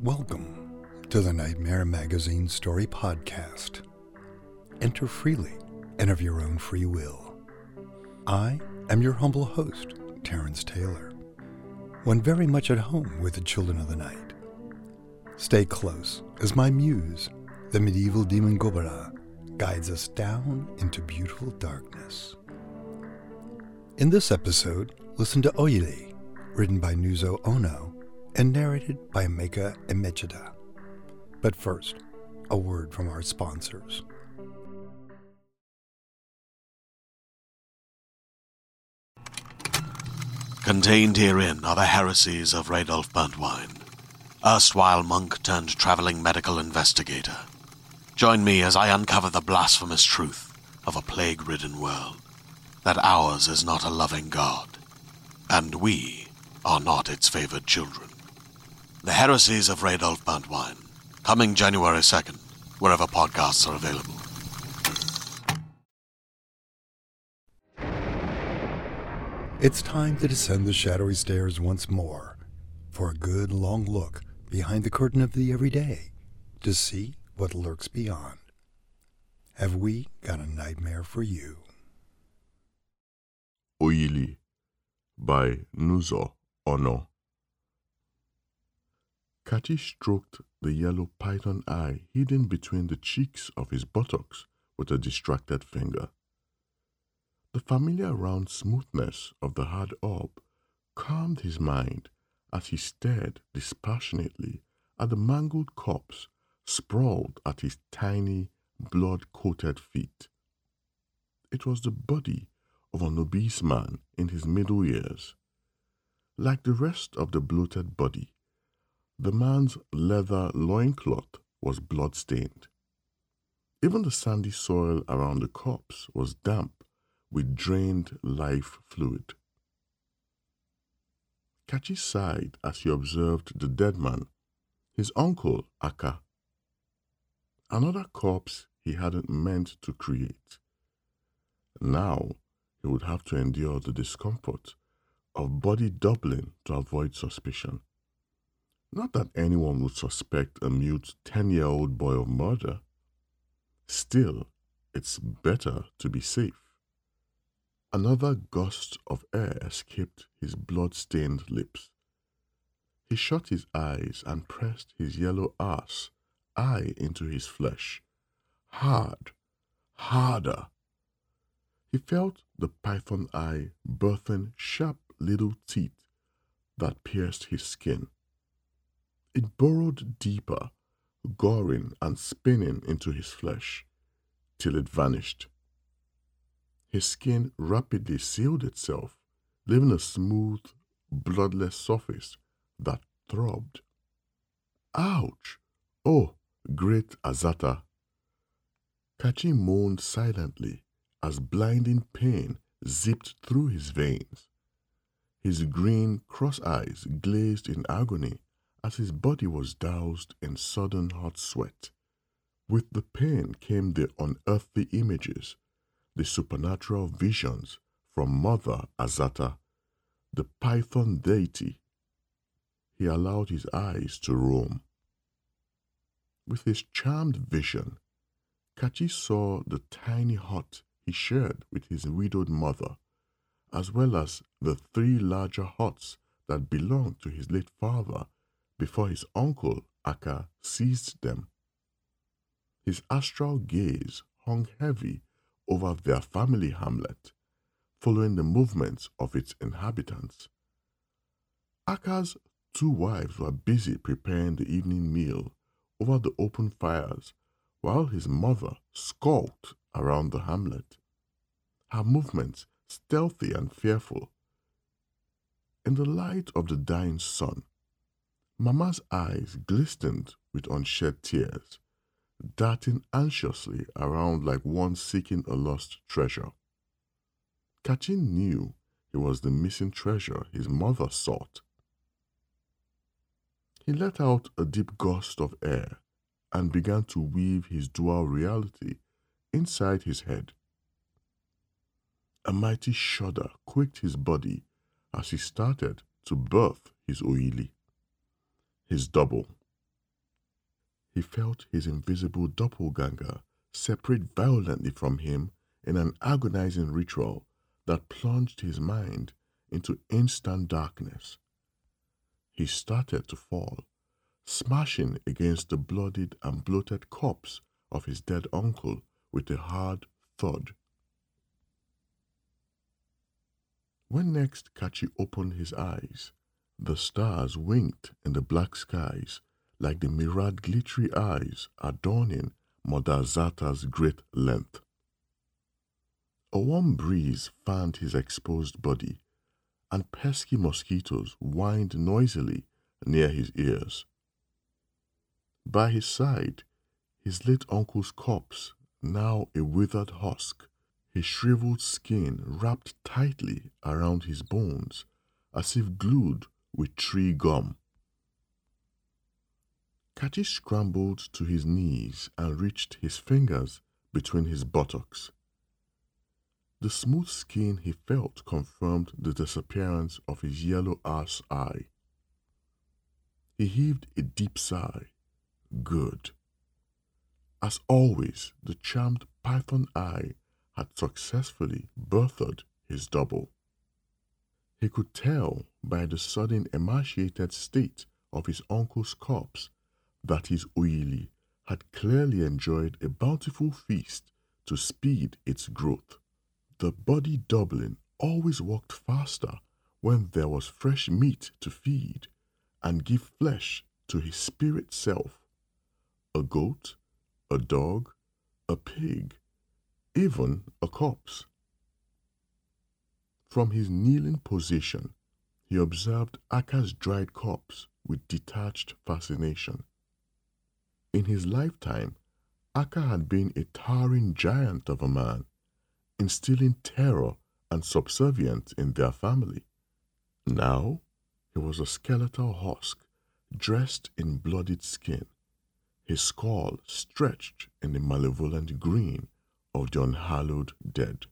Welcome to the Nightmare Magazine Story Podcast. Enter freely and of your own free will. I am your humble host, Terence Taylor, one very much at home with the children of the night. Stay close as my muse, the medieval demon Gobara, guides us down into beautiful darkness. In this episode, listen to Oyili, written by Nuzo Onoh and narrated by Meka Emechida. But first, a word from our sponsors. Contained herein are the heresies of Radolf Burntwine, erstwhile monk turned traveling medical investigator. Join me as I uncover the blasphemous truth of a plague ridden world that ours is not a loving God, and we are not its favored children. The Heresies of Radolf Burntwine, coming January 2nd, wherever podcasts are available. It's time to descend the shadowy stairs once more for a good long look behind the curtain of the everyday to see what lurks beyond. Have we got a nightmare for you? Oyili by Nuzo Onoh. Kachi stroked the yellow python eye hidden between the cheeks of his buttocks with a distracted finger. The familiar round smoothness of the hard orb calmed his mind as he stared dispassionately at the mangled corpse sprawled at his tiny, blood coated feet. It was the body of an obese man in his middle years. Like the rest of the bloated body, the man's leather loincloth was blood stained. Even the sandy soil around the corpse was damp with drained life fluid. Kachi sighed as he observed the dead man, his uncle Aka. Another corpse he hadn't meant to create. Now he would have to endure the discomfort of body doubling to avoid suspicion. Not that anyone would suspect a mute 10 year old boy of murder. Still, it's better to be safe. Another gust of air escaped his blood-stained lips. He shut his eyes and pressed his yellow ass eye into his flesh. Hard, harder. He felt the python eye birthing sharp little teeth that pierced his skin. It burrowed deeper, goring and spinning into his flesh, till it vanished. His skin rapidly sealed itself, leaving a smooth, bloodless surface that throbbed. Ouch! Oh, great Azata! Kachi moaned silently as blinding pain zipped through his veins. His green cross eyes glazed in agony as his body was doused in sudden hot sweat. With the pain came the unearthly images the supernatural visions from Mother Azata, the python deity. He allowed his eyes to roam. With his charmed vision, Kachi saw the tiny hut he shared with his widowed mother, as well as the three larger huts that belonged to his late father before his uncle Aka seized them. His astral gaze hung heavy over their family hamlet, following the movements of its inhabitants. Aka's two wives were busy preparing the evening meal over the open fires while his mother skulked around the hamlet, her movements stealthy and fearful. In the light of the dying sun, Mama's eyes glistened with unshed tears darting anxiously around like one seeking a lost treasure. Kachi knew he was the missing treasure his mother sought. He let out a deep gust of air and began to weave his dual reality inside his head. A mighty shudder quaked his body as he started to birth his oyili, his double. He felt his invisible doppelganger separate violently from him in an agonizing ritual that plunged his mind into instant darkness. He started to fall, smashing against the bloodied and bloated corpse of his dead uncle with a hard thud. When next Kachi opened his eyes, the stars winked in the black skies like the mirrored glittery eyes adorning Mother Azata's great length. A warm breeze fanned his exposed body, and pesky mosquitoes whined noisily near his ears. By his side, his late uncle's corpse, now a withered husk, his shriveled skin wrapped tightly around his bones as if glued with tree gum. Kachi scrambled to his knees and reached his fingers between his buttocks. The smooth skin he felt confirmed the disappearance of his yellow ass eye. He heaved a deep sigh. Good. As always, the charmed python eye had successfully birthed his double. He could tell by the sudden emaciated state of his uncle's corpse that his oyili had clearly enjoyed a bountiful feast to speed its growth. The body doubling always walked faster when there was fresh meat to feed and give flesh to his spirit self. A goat, a dog, a pig, even a corpse. From his kneeling position, he observed Aka's dried corpse with detached fascination. In his lifetime, Aka had been a towering giant of a man, instilling terror and subservience in their family. Now, he was a skeletal husk dressed in bloodied skin, his skull stretched in the malevolent green of the unhallowed dead.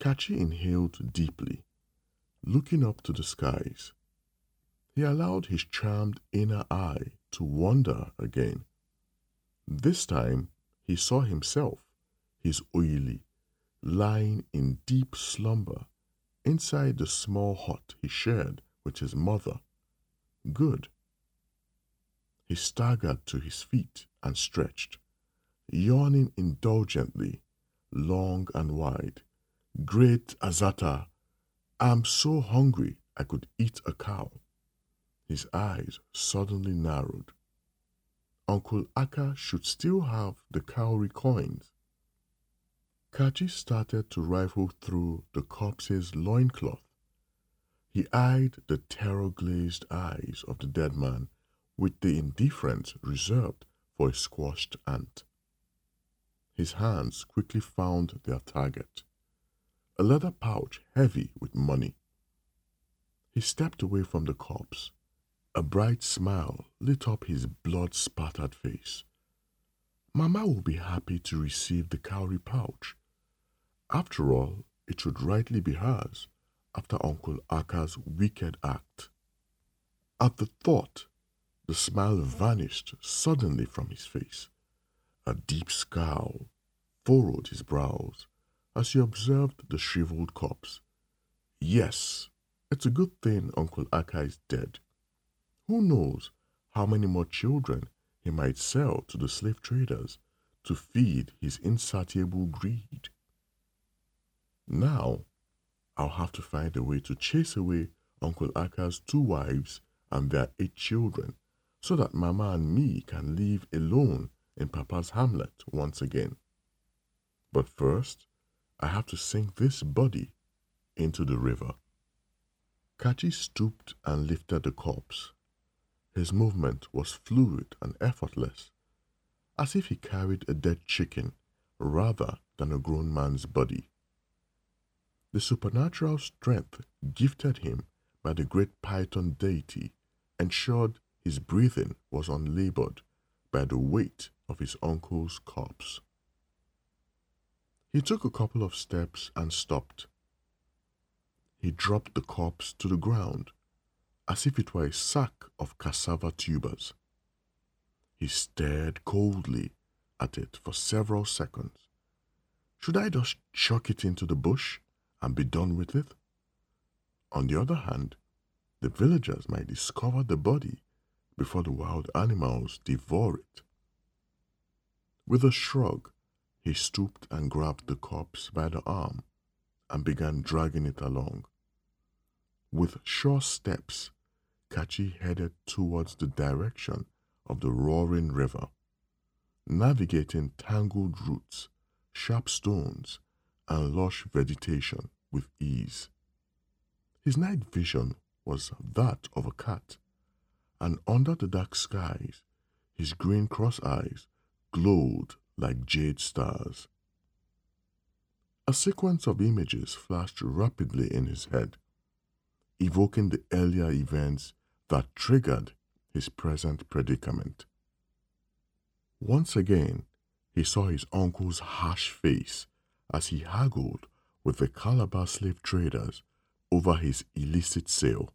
Kachi inhaled deeply, looking up to the skies. He allowed his charmed inner eye to wander again. This time he saw himself, his oyili, lying in deep slumber inside the small hut he shared with his mother. Good. He staggered to his feet and stretched yawning indulgently, long and wide. Great Azata, I'm so hungry I could eat a cow. His eyes suddenly narrowed. Uncle Aka should still have the cowrie coins. Kachi started to rifle through the corpse's loincloth. He eyed the terror glazed eyes of the dead man with the indifference reserved for a squashed ant. His hands quickly found their target a leather pouch heavy with money. He stepped away from the corpse. A bright smile lit up his blood spattered face. Mama will be happy to receive the cowrie pouch. After all, it should rightly be hers after Uncle Aka's wicked act. At the thought, the smile vanished suddenly from his face. A deep scowl furrowed his brows as he observed the shriveled corpse. Yes, it's a good thing Uncle Aka is dead. Who knows how many more children he might sell to the slave traders to feed his insatiable greed. Now, I'll have to find a way to chase away Uncle Aka's two wives and their eight children so that Mama and me can live alone in Papa's hamlet once again. But first, I have to sink this body into the river. Kachi stooped and lifted the corpse. His movement was fluid and effortless, as if he carried a dead chicken rather than a grown man's body. The supernatural strength gifted him by the great Python deity ensured his breathing was unlabored by the weight of his uncle's corpse. He took a couple of steps and stopped. He dropped the corpse to the ground as if it were a sack of cassava tubers. He stared coldly at it for several seconds. Should I just chuck it into the bush and be done with it? On the other hand, the villagers might discover the body before the wild animals devour it. With a shrug, he stooped and grabbed the corpse by the arm and began dragging it along. With sure steps, Kachi headed towards the direction of the roaring river, navigating tangled roots, sharp stones, and lush vegetation with ease. His night vision was that of a cat, and under the dark skies, his green cross eyes glowed like jade stars. A sequence of images flashed rapidly in his head, evoking the earlier events that triggered his present predicament. Once again, he saw his uncle's harsh face as he haggled with the Calabar slave traders over his illicit sale,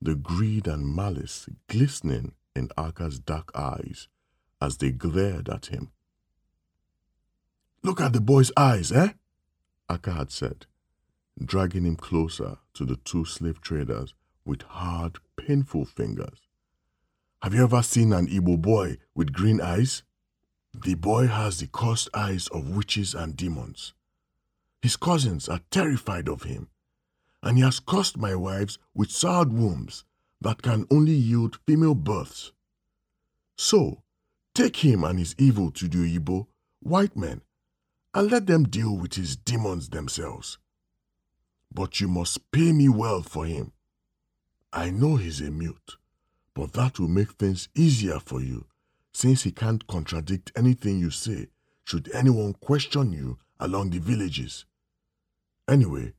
the greed and malice glistening in Aka's dark eyes as they glared at him. Look at the boy's eyes, eh? Aka had said, dragging him closer to the two slave traders with hard, painful fingers. Have you ever seen an Igbo boy with green eyes? The boy has the cursed eyes of witches and demons. His cousins are terrified of him, and he has cursed my wives with soured wombs that can only yield female births. So, take him and his evil to the Igbo, white men, and let them deal with his demons themselves. But you must pay me well for him I know he's a mute, but that will make things easier for you since he can't contradict anything you say should anyone question you along the villages. Anyway,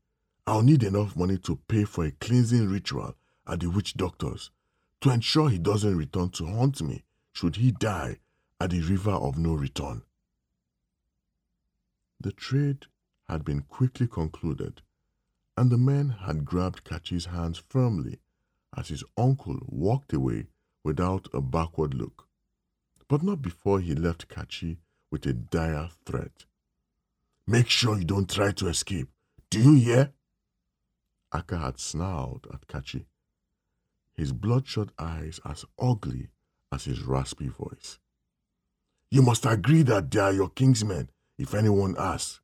I'll need enough money to pay for a cleansing ritual at the witch doctor's to ensure he doesn't return to haunt me should he die at the river of no return. The trade had been quickly concluded, and the men had grabbed Kachi's hands firmly as his uncle walked away without a backward look, but not before he left Kachi with a dire threat. Make sure you don't try to escape. Do you hear? Aka had snarled at Kachi, his bloodshot eyes as ugly as his raspy voice. You must agree that they are your kingsmen if anyone asks.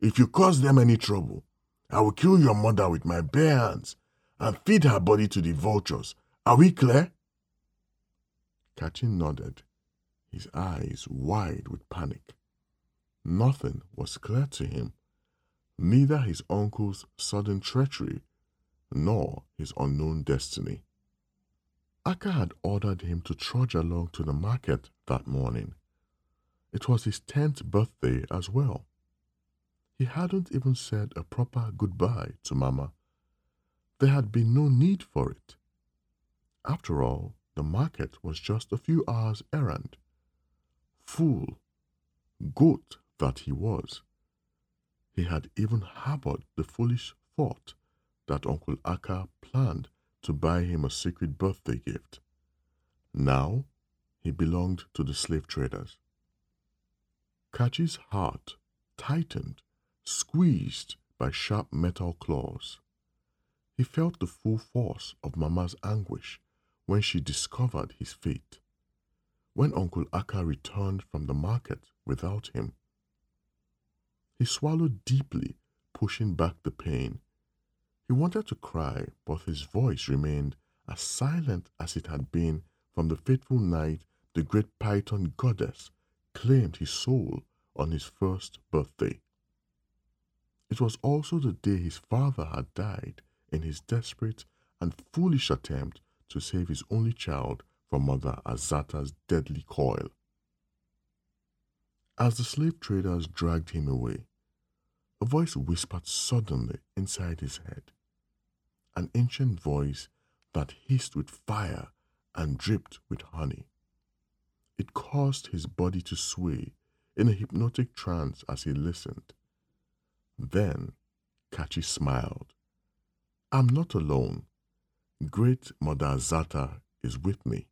If you cause them any trouble, I will kill your mother with my bare hands and feed her body to the vultures. Are we clear? Kachi nodded, his eyes wide with panic. Nothing was clear to him, neither his uncle's sudden treachery nor his unknown destiny. Aka had ordered him to trudge along to the market that morning. It was his tenth birthday as well. He hadn't even said a proper goodbye to Mama there had been no need for it. After all, the market was just a few hours' errand. Fool, goat that he was, he had even harbored the foolish thought that Uncle Aka planned to buy him a secret birthday gift. Now he belonged to the slave traders. Kachi's heart tightened, squeezed by sharp metal claws. He felt the full force of Mama's anguish when she discovered his fate. When Uncle Aka returned from the market without him, he swallowed deeply, pushing back the pain. He wanted to cry, but his voice remained as silent as it had been from the fateful night the great python goddess claimed his soul on his first birthday. It was also the day his father had died in his desperate and foolish attempt to save his only child from Mother Azata's deadly coil. As the slave traders dragged him away, a voice whispered suddenly inside his head, an ancient voice that hissed with fire and dripped with honey. It caused his body to sway in a hypnotic trance as he listened. Then Kachi smiled. I'm not alone. Great Mother Azata is with me.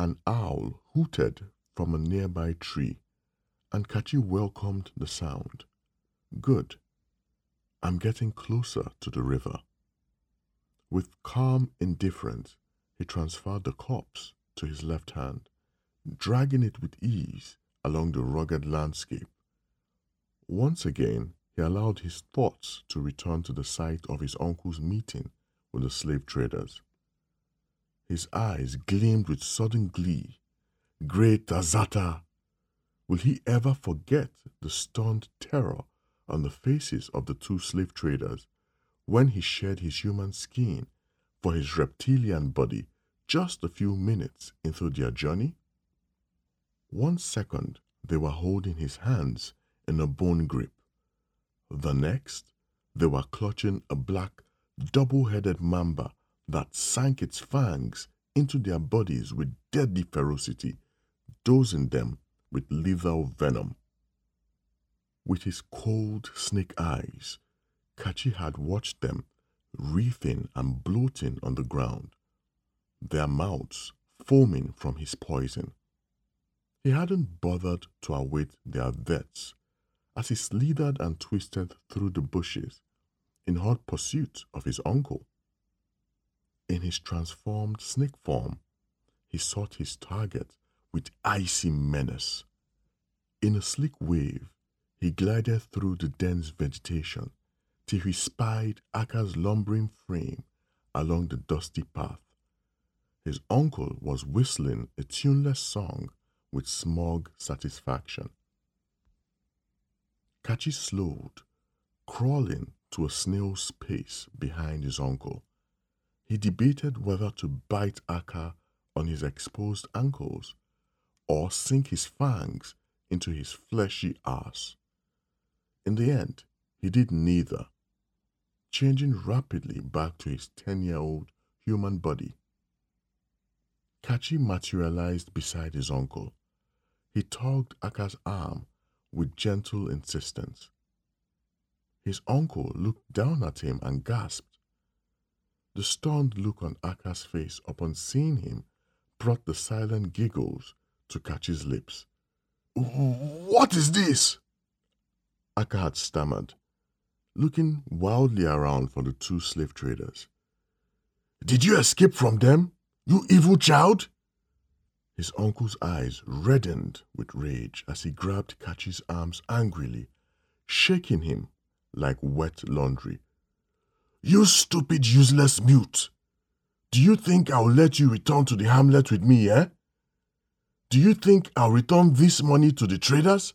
An owl hooted from a nearby tree, and Kachi welcomed the sound. Good. I'm getting closer to the river. With calm indifference, he transferred the corpse to his left hand, dragging it with ease along the rugged landscape. Once again, he allowed his thoughts to return to the site of his uncle's meeting with the slave traders. His eyes gleamed with sudden glee. Great Azata! Will he ever forget the stunned terror on the faces of the two slave traders when he shed his human skin for his reptilian body just a few minutes into their journey? One second they were holding his hands in a bone grip. The next, they were clutching a black, double headed mamba that sank its fangs into their bodies with deadly ferocity, dosing them with lethal venom. With his cold snake eyes, Kachi had watched them wreathing and bloating on the ground, their mouths foaming from his poison. He hadn't bothered to await their deaths as he slithered and twisted through the bushes in hot pursuit of his uncle. In his transformed snake form, he sought his target with icy menace. In a slick wave, he glided through the dense vegetation till he spied Aka's lumbering frame along the dusty path. His uncle was whistling a tuneless song with smug satisfaction. Kachi slowed, crawling to a snail's pace behind his uncle. He debated whether to bite Aka on his exposed ankles or sink his fangs into his fleshy ass. In the end, he did neither, changing rapidly back to his 10 year old human body. Kachi materialized beside his uncle. He tugged Aka's arm with gentle insistence. His uncle looked down at him and gasped. The stunned look on Aka's face upon seeing him brought the silent giggles to Kachi's lips. What is this? Aka had stammered, looking wildly around for the two slave traders. Did you escape from them, you evil child? His uncle's eyes reddened with rage as he grabbed Kachi's arms angrily, shaking him like wet laundry. You stupid, useless mute! Do you think I'll let you return to the hamlet with me, eh? Do you think I'll return this money to the traders?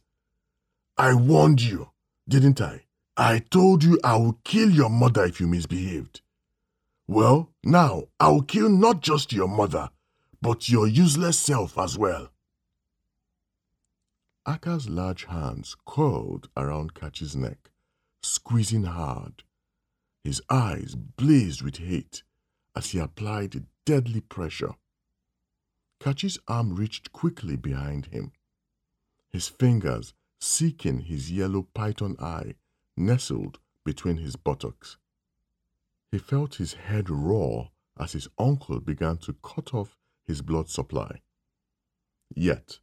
I warned you, didn't I? I told you I will kill your mother if you misbehaved. Well, now I will kill not just your mother, but your useless self as well. Aka's large hands curled around Kachi's neck, squeezing hard. His eyes blazed with hate as he applied deadly pressure. Kachi's arm reached quickly behind him, his fingers seeking his yellow python eye nestled between his buttocks. He felt his head roar as his uncle began to cut off his blood supply. Yet,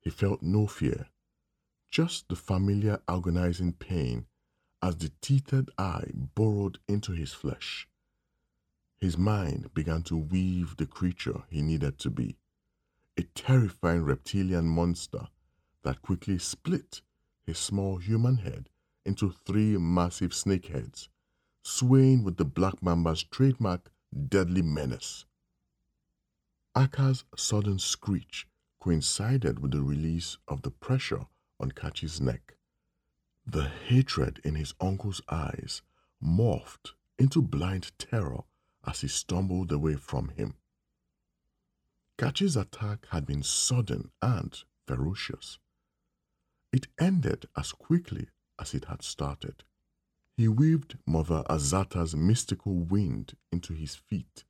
he felt no fear, just the familiar agonizing pain as the teethed eye burrowed into his flesh. His mind began to weave the creature he needed to be a terrifying reptilian monster that quickly split his small human head into three massive snake heads, swaying with the Black Mamba's trademark deadly menace. Aka's sudden screech coincided with the release of the pressure on Kachi's neck. The hatred in his uncle's eyes morphed into blind terror as he stumbled away from him. Kachi's attack had been sudden and ferocious. It ended as quickly as it had started. He weaved Mother Azata's mystical wind into his feet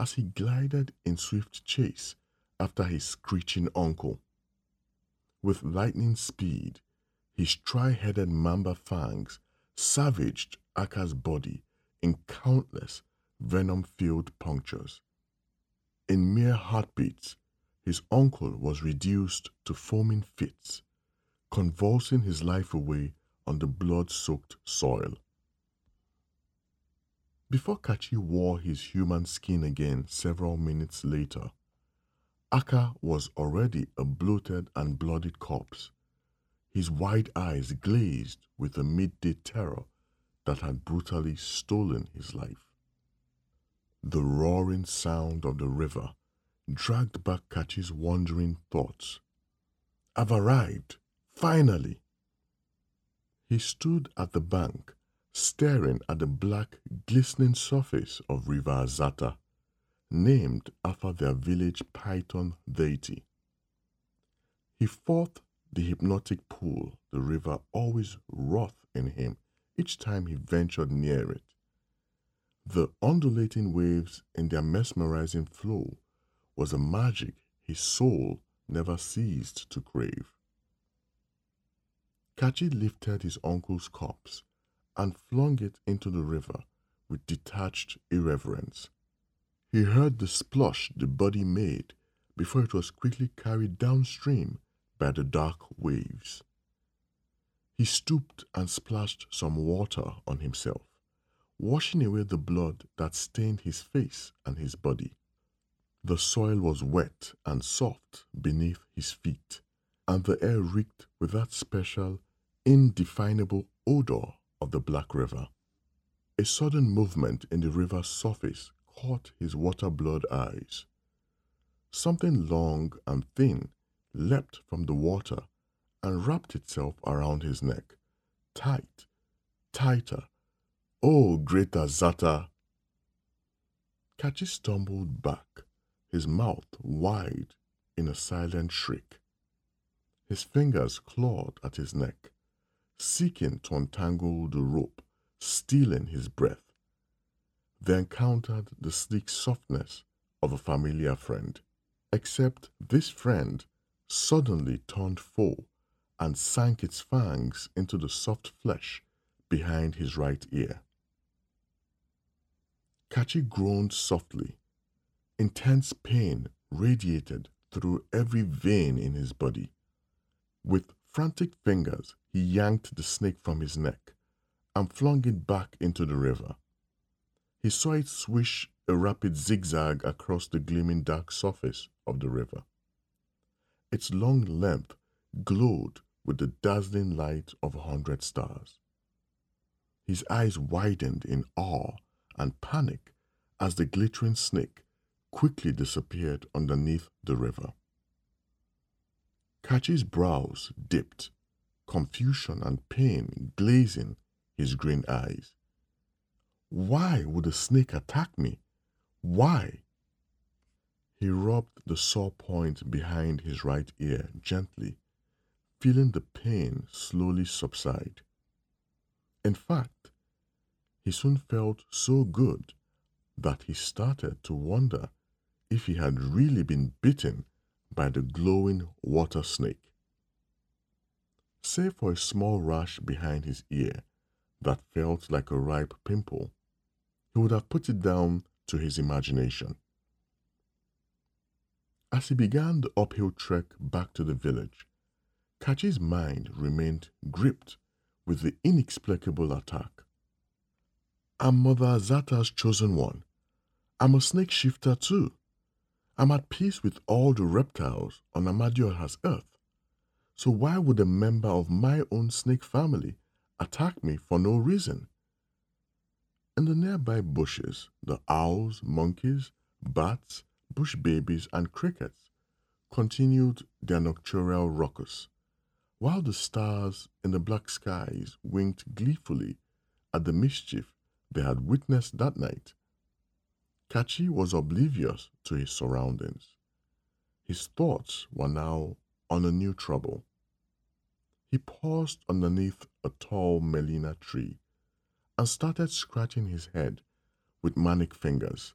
as he glided in swift chase after his screeching uncle. With lightning speed, his tri-headed mamba fangs savaged Aka's body in countless venom-filled punctures. In mere heartbeats, his uncle was reduced to foaming fits, convulsing his life away on the blood-soaked soil. Before Kachi wore his human skin again several minutes later, Aka was already a bloated and bloodied corpse, his wide eyes glazed with the midday terror that had brutally stolen his life. The roaring sound of the river dragged back Kachi's wandering thoughts. I've arrived, finally. He stood at the bank, staring at the black, glistening surface of River Azata, named after their village python deity. He fought the hypnotic pool the river always wrought in him each time he ventured near it. The undulating waves in their mesmerizing flow was a magic his soul never ceased to crave. Kachi lifted his uncle's corpse and flung it into the river with detached irreverence. He heard the splosh the body made before it was quickly carried downstream by the dark waves. He stooped and splashed some water on himself, washing away the blood that stained his face and his body. The soil was wet and soft beneath his feet, and the air reeked with that special, indefinable odor of the Black River. A sudden movement in the river's surface caught his water blood eyes. Something long and thin leapt from the water and wrapped itself around his neck, tight, tighter. Oh, great Azata! Kachi stumbled back his mouth wide in a silent shriek. His fingers clawed at his neck, seeking to untangle the rope, stealing his breath. They encountered the sleek softness of a familiar friend, except this friend suddenly turned full and sank its fangs into the soft flesh behind his right ear. Kachi groaned softly Intense pain radiated through every vein in his body. With frantic fingers, he yanked the snake from his neck and flung it back into the river. He saw it swish a rapid zigzag across the gleaming dark surface of the river. Its long length glowed with the dazzling light of a hundred stars. His eyes widened in awe and panic as the glittering snake quickly disappeared underneath the river. Kachi's brows dipped, confusion and pain glazing his green eyes. Why would a snake attack me? Why? He rubbed the sore point behind his right ear gently, feeling the pain slowly subside. In fact, he soon felt so good that he started to wonder if he had really been bitten by the glowing water snake. Save for a small rash behind his ear that felt like a ripe pimple, he would have put it down to his imagination. As he began the uphill trek back to the village, Kachi's mind remained gripped with the inexplicable attack. I'm Mother Azata's chosen one. I'm a snake shifter too. I'm at peace with all the reptiles on Amadioha's earth. So why would a member of my own snake family attack me for no reason? In the nearby bushes, the owls, monkeys, bats, bush babies, and crickets continued their nocturnal ruckus, while the stars in the black skies winked gleefully at the mischief they had witnessed that night. Kachi was oblivious to his surroundings. His thoughts were now on a new trouble. He paused underneath a tall Melina tree and started scratching his head with manic fingers.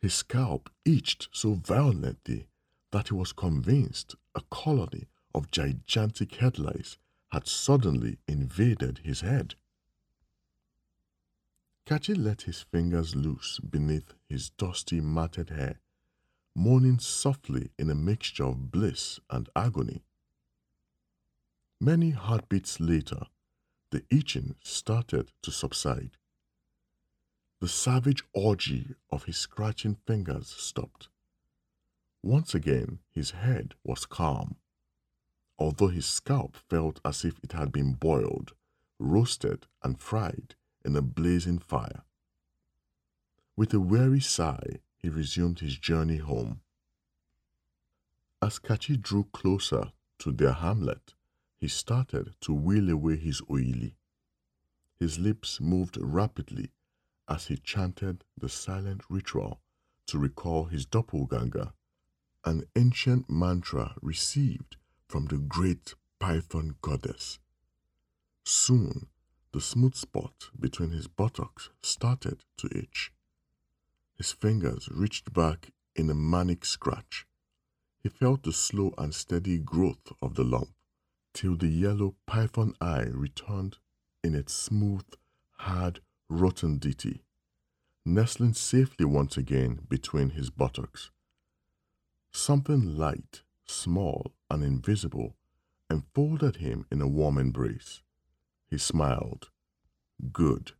His scalp itched so violently that he was convinced a colony of gigantic headlights had suddenly invaded his head. Kachi let his fingers loose beneath his dusty matted hair, moaning softly in a mixture of bliss and agony. Many heartbeats later, the itching started to subside. The savage orgy of his scratching fingers stopped. Once again, his head was calm, although his scalp felt as if it had been boiled, roasted, and fried in a blazing fire. With a weary sigh, he resumed his journey home. As Kachi drew closer to their hamlet, he started to wheel away his oyili. His lips moved rapidly as he chanted the silent ritual to recall his doppelganger, an ancient mantra received from the great python goddess. Soon, the smooth spot between his buttocks started to itch. His fingers reached back in a manic scratch. He felt the slow and steady growth of the lump till the yellow python eye returned in its smooth, hard rotundity, nestling safely once again between his buttocks. Something light, small, and invisible enfolded him in a warm embrace. He smiled. Good.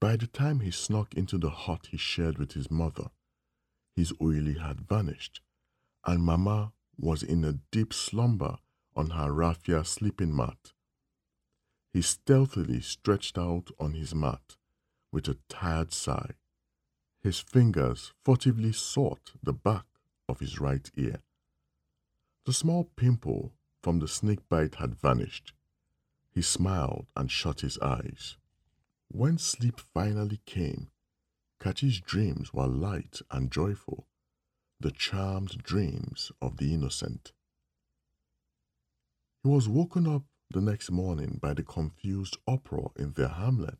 By the time he snuck into the hut he shared with his mother, his oyili had vanished, and Mamma was in a deep slumber on her raffia sleeping mat. He stealthily stretched out on his mat with a tired sigh. His fingers furtively sought the back of his right ear. The small pimple from the snake bite had vanished. He smiled and shut his eyes. When sleep finally came, Kachi's dreams were light and joyful, the charmed dreams of the innocent. He was woken up the next morning by the confused uproar in their hamlet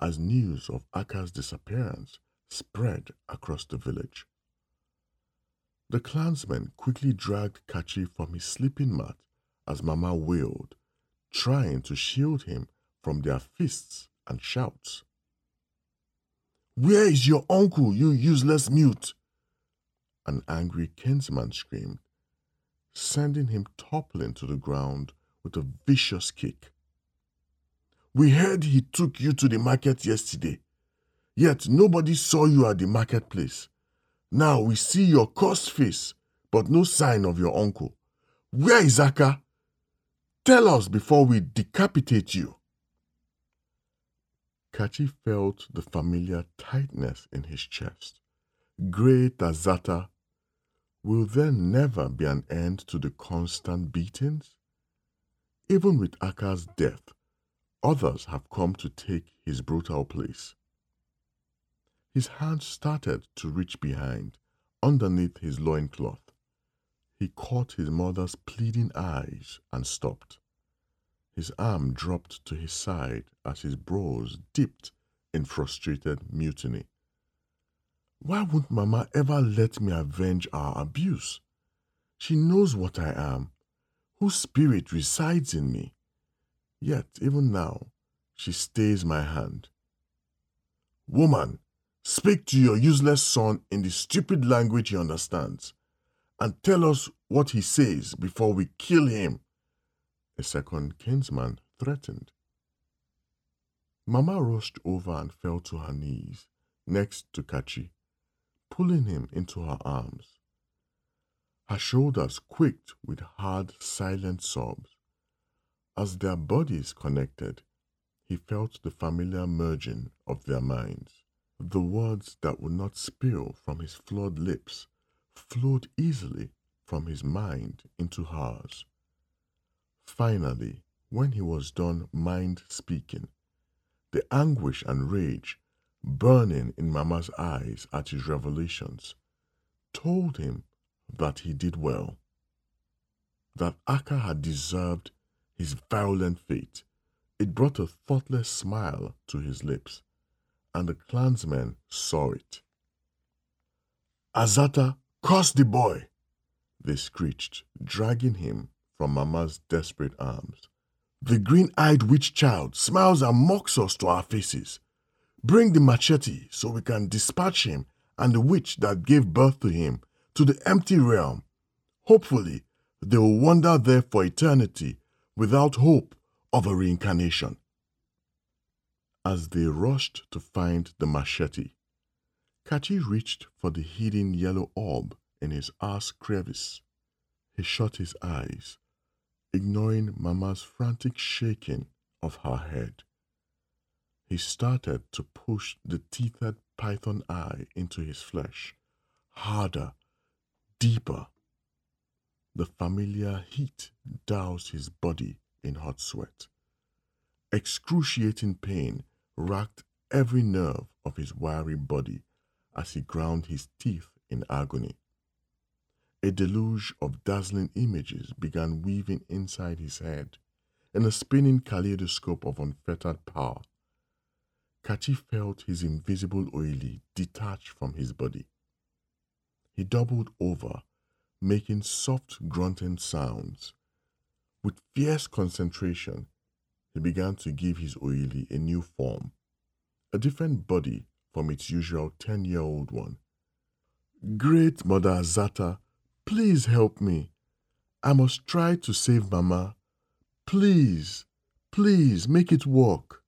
as news of Aka's disappearance spread across the village. The clansmen quickly dragged Kachi from his sleeping mat as Mama wailed, trying to shield him from their fists and shouts. Where is your uncle, you useless mute? An angry kinsman screamed, sending him toppling to the ground with a vicious kick. We heard he took you to the market yesterday, yet nobody saw you at the marketplace. Now we see your cursed face, but no sign of your uncle. Where is Aka? Tell us before we decapitate you. Kachi felt the familiar tightness in his chest. Great Azata, will there never be an end to the constant beatings? Even with Aka's death, others have come to take his brutal place. His hand started to reach behind, underneath his loincloth. He caught his mother's pleading eyes and stopped. His arm dropped to his side as his brows dipped in frustrated mutiny. Why won't Mama ever let me avenge our abuse? She knows what I am, whose spirit resides in me. Yet, even now, she stays my hand. Woman, Speak to your useless son in the stupid language he understands, and tell us what he says before we kill him. A second kinsman threatened. Mama rushed over and fell to her knees next to Kachi, pulling him into her arms. Her shoulders quaked with hard, silent sobs. As their bodies connected, he felt the familiar merging of their minds. The words that would not spill from his flawed lips flowed easily from his mind into hers. Finally, when he was done mind speaking, the anguish and rage burning in Mama's eyes at his revelations told him that he did well, that Aka had deserved his violent fate. It brought a thoughtless smile to his lips and the clansmen saw it. Azata, curse the boy. they screeched, dragging him from Mama's desperate arms. The green eyed witch child smiles and mocks us to our faces. Bring the machete so we can dispatch him and the witch that gave birth to him to the empty realm. Hopefully, they will wander there for eternity without hope of a reincarnation. As they rushed to find the machete, Kachi reached for the hidden yellow orb in his ass crevice. He shut his eyes, ignoring Mama's frantic shaking of her head. He started to push the teethed python eye into his flesh, harder, deeper. The familiar heat doused his body in hot sweat. Excruciating pain racked every nerve of his wiry body as he ground his teeth in agony. A deluge of dazzling images began weaving inside his head in a spinning kaleidoscope of unfettered power. Kachi felt his invisible oyili detach from his body. He doubled over, making soft grunting sounds. With fierce concentration, he began to give his oyili a new form, a different body from its usual 10 year old one. Great Mother Azata, please help me. I must try to save Mama. Please, please make it work.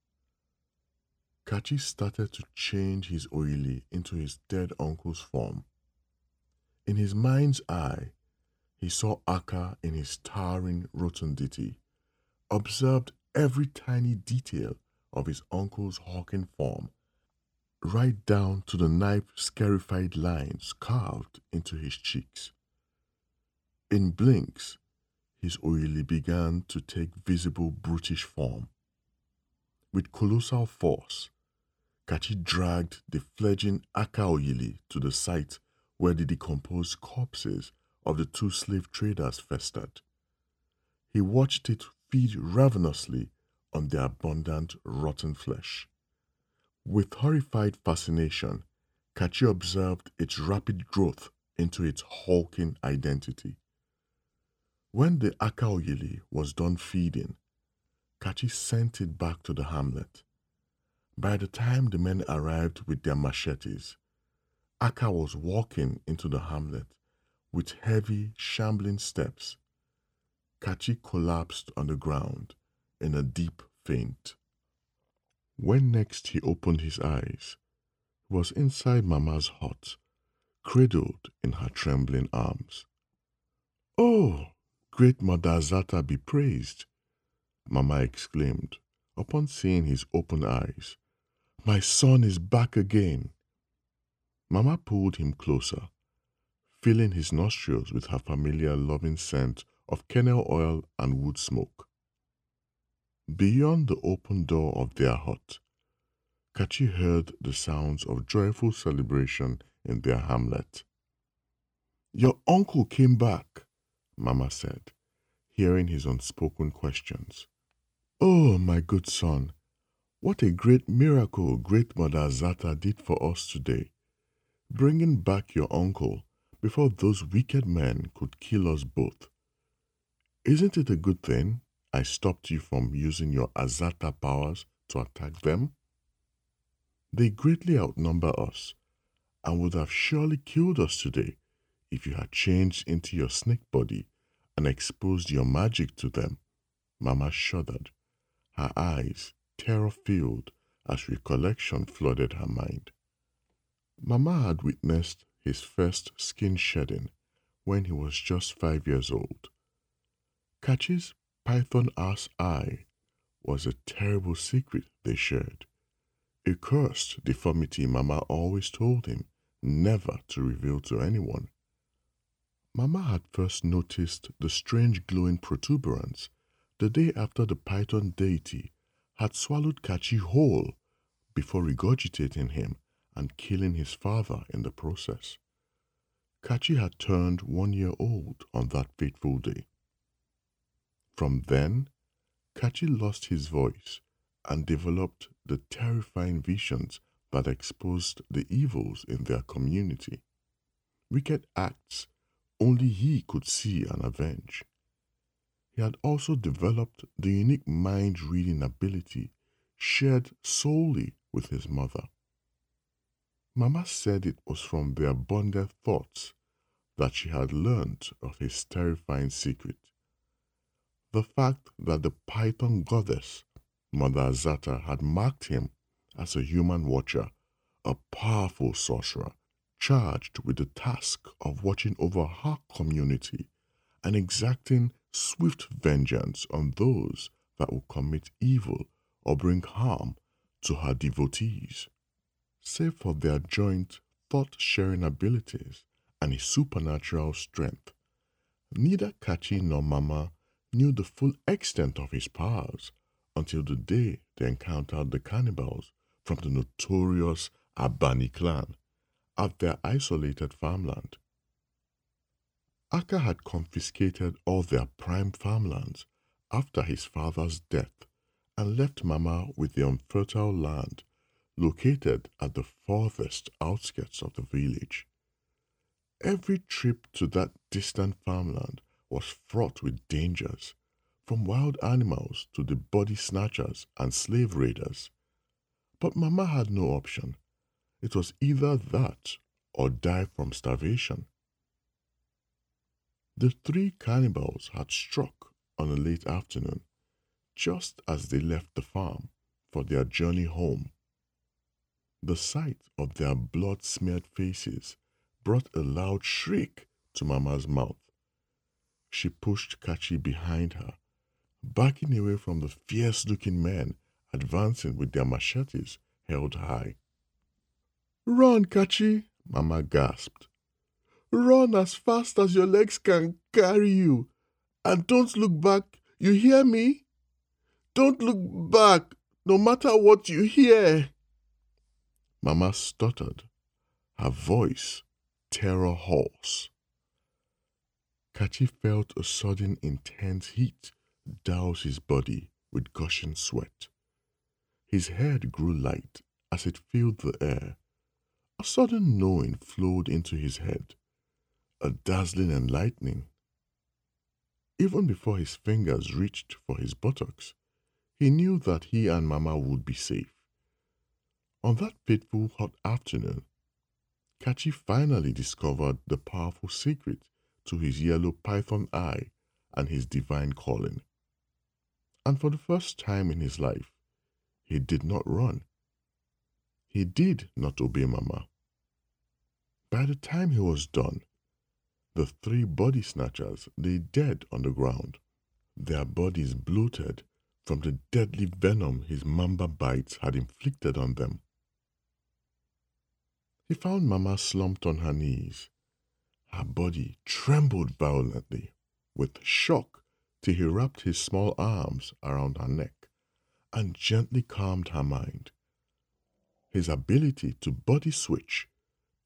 Kachi started to change his oyili into his dead uncle's form. In his mind's eye, he saw Aka in his towering rotundity, observed every tiny detail of his uncle's hawking form, right down to the knife scarified lines carved into his cheeks. In blinks, his oyili began to take visible brutish form. With colossal force, Kachi dragged the fledgling Akaoyili to the site where the decomposed corpses of the two slave traders festered. He watched it feed ravenously on their abundant rotten flesh. With horrified fascination, Kachi observed its rapid growth into its hulking identity. When the Akaoyili was done feeding, Kachi sent it back to the hamlet. By the time the men arrived with their machetes, Aka was walking into the hamlet with heavy, shambling steps. Kachi collapsed on the ground in a deep faint. When next he opened his eyes, he was inside Mama's hut, cradled in her trembling arms. Oh, great Mother Azata be praised, Mama exclaimed upon seeing his open eyes my son is back again. Mama pulled him closer, filling his nostrils with her familiar loving scent of kennel oil and wood smoke. Beyond the open door of their hut, Kachi heard the sounds of joyful celebration in their hamlet. Your uncle came back, Mama said, hearing his unspoken questions. Oh, my good son, what a great miracle Great Mother Azata did for us today, bringing back your uncle before those wicked men could kill us both. Isn't it a good thing I stopped you from using your Azata powers to attack them? They greatly outnumber us and would have surely killed us today if you had changed into your snake body and exposed your magic to them. Mama shuddered, her eyes terror filled as recollection flooded her mind. Mama had witnessed his first skin shedding when he was just five years old. Kachi's python ass eye was a terrible secret they shared, a cursed deformity Mama always told him never to reveal to anyone. Mama had first noticed the strange glowing protuberance the day after the python deity had swallowed Kachi whole before regurgitating him and killing his father in the process. Kachi had turned one year old on that fateful day. From then, Kachi lost his voice and developed the terrifying visions that exposed the evils in their community. Wicked acts only he could see and avenge. He had also developed the unique mind reading ability shared solely with his mother. Mama said it was from their bonded thoughts that she had learned of his terrifying secret. The fact that the python goddess, Mother Azata, had marked him as a human watcher, a powerful sorcerer, charged with the task of watching over her community and exacting swift vengeance on those that would commit evil or bring harm to her devotees. Save for their joint thought sharing abilities and his supernatural strength, neither Kachi nor Mama knew the full extent of his powers until the day they encountered the cannibals from the notorious Abani clan at their isolated farmland. Aka had confiscated all their prime farmlands after his father's death and left Mama with the unfertile land located at the farthest outskirts of the village. Every trip to that distant farmland was fraught with dangers, from wild animals to the body snatchers and slave raiders. But Mama had no option. It was either that or die from starvation. The three cannibals had struck on a late afternoon, just as they left the farm for their journey home. The sight of their blood smeared faces brought a loud shriek to Mama's mouth. She pushed Kachi behind her, backing away from the fierce looking men advancing with their machetes held high. Run, Kachi, Mama gasped. Run as fast as your legs can carry you. And don't look back. You hear me? Don't look back, no matter what you hear. Mama stuttered, her voice terror hoarse. Kachi felt a sudden intense heat douse his body with gushing sweat. His head grew light as it filled the air. A sudden knowing flowed into his head a dazzling enlightening. Even before his fingers reached for his buttocks, he knew that he and Mama would be safe. On that fateful hot afternoon, Kachi finally discovered the powerful secret to his yellow python eye and his divine calling. And for the first time in his life, he did not run. He did not obey Mama. By the time he was done, the three body snatchers lay dead on the ground, their bodies bloated from the deadly venom his mamba bites had inflicted on them. He found Mama slumped on her knees. Her body trembled violently with shock till he wrapped his small arms around her neck and gently calmed her mind. His ability to body switch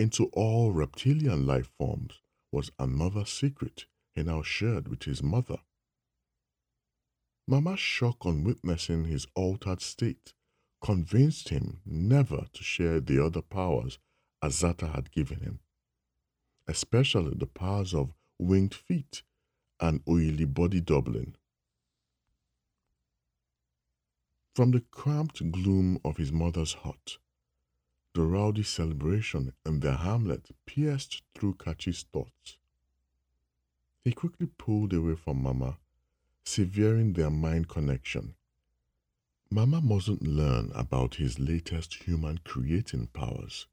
into all reptilian life forms was another secret he now shared with his mother. Mama's shock on witnessing his altered state convinced him never to share the other powers Azata had given him, especially the powers of winged feet and oyili body doubling. From the cramped gloom of his mother's hut, the rowdy celebration in the hamlet pierced through Kachi's thoughts. He quickly pulled away from Mama, severing their mind connection. Mama mustn't learn about his latest human creating powers.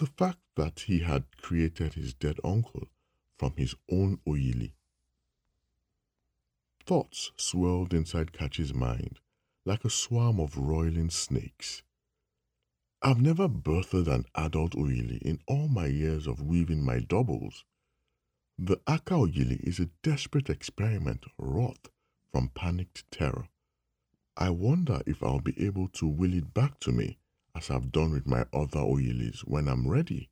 The fact that he had created his dead uncle from his own oyili. Thoughts swirled inside Kachi's mind like a swarm of roiling snakes. I've never birthed an adult oyili in all my years of weaving my doubles. The Aka Oyili is a desperate experiment wrought from panicked terror. I wonder if I'll be able to will it back to me as I've done with my other Oyilis when I'm ready.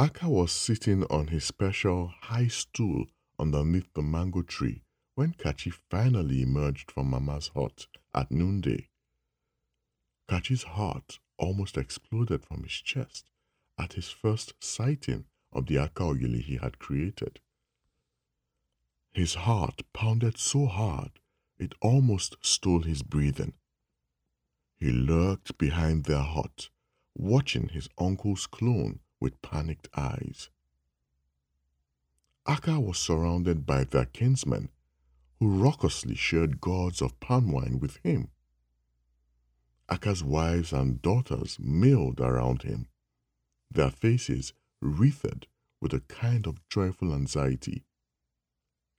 Aka was sitting on his special high stool underneath the mango tree when Kachi finally emerged from Mama's hut at noonday. Kachi's heart almost exploded from his chest at his first sighting of the Akaoyili he had created. His heart pounded so hard it almost stole his breathing. He lurked behind their hut, watching his uncle's clone with panicked eyes. Aka was surrounded by their kinsmen, who raucously shared gourds of palm wine with him. Aka's wives and daughters milled around him, their faces wreathed with a kind of joyful anxiety.